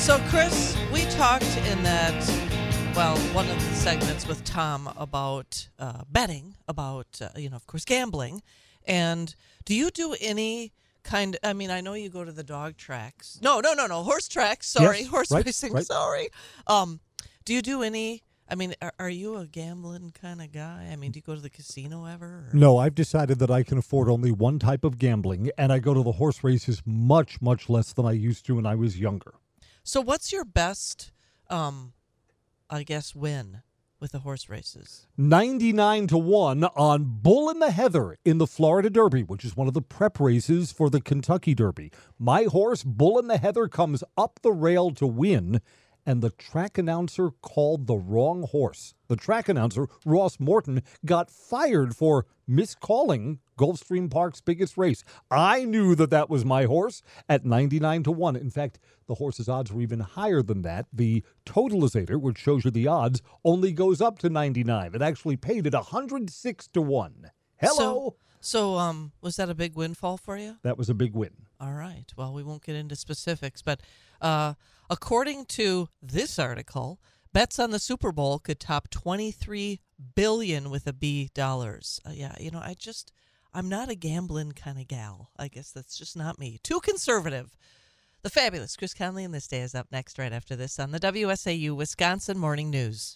So, Chris, we talked in that, well, one of the segments with Tom about uh, betting, about, uh, you know, of course, gambling. And do you do any kind I mean, I know you go to the dog tracks. No, no, no, no, horse tracks. Sorry, Yes, horse right, racing. right. Sorry. Um, do you do any? I mean, are, are you a gambling kind of guy? I mean, do you go to the casino ever? Or? No, I've decided that I can afford only one type of gambling, and I go to the horse races much, much less than I used to when I was younger. So, what's your best, um, I guess, win with the horse races? 99 to 1 on Bull in the Heather in the Florida Derby, which is one of the prep races for the Kentucky Derby. My horse, Bull in the Heather, comes up the rail to win, and the track announcer called the wrong horse. The track announcer, Ross Morton, got fired for miscalling Gulfstream Park's biggest race. I knew that that was my horse at 99 to 1. In fact, the horse's odds were even higher than that. The totalizator, which shows you the odds, only goes up to 99. It actually paid at 106 to 1. Hello. So, so um, was that a big windfall for you? that was a big win. All right. Well, we won't get into specifics, but uh, according to this article, bets on the Super Bowl could top 23 billion with a B dollars. Uh, yeah, you know, I just I'm not a gambling kind of gal. I guess that's just not me. Too conservative. The fabulous Chris Conley and this day is up next right after this on the WSAU Wisconsin Morning News.